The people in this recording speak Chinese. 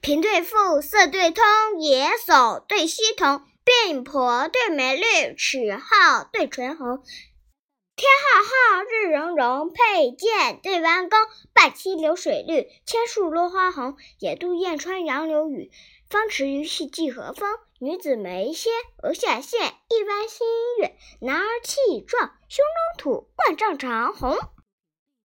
平对富，色对通，野叟对溪童，鬓婆对眉绿，齿皓对唇红。天浩浩，日融融，佩剑对弯弓。半溪流水绿，千树落花红。野渡燕穿杨柳雨，芳池鱼戏芰荷风。女子眉纤，额下线，一弯新月。男儿气壮，胸中土，万丈长虹。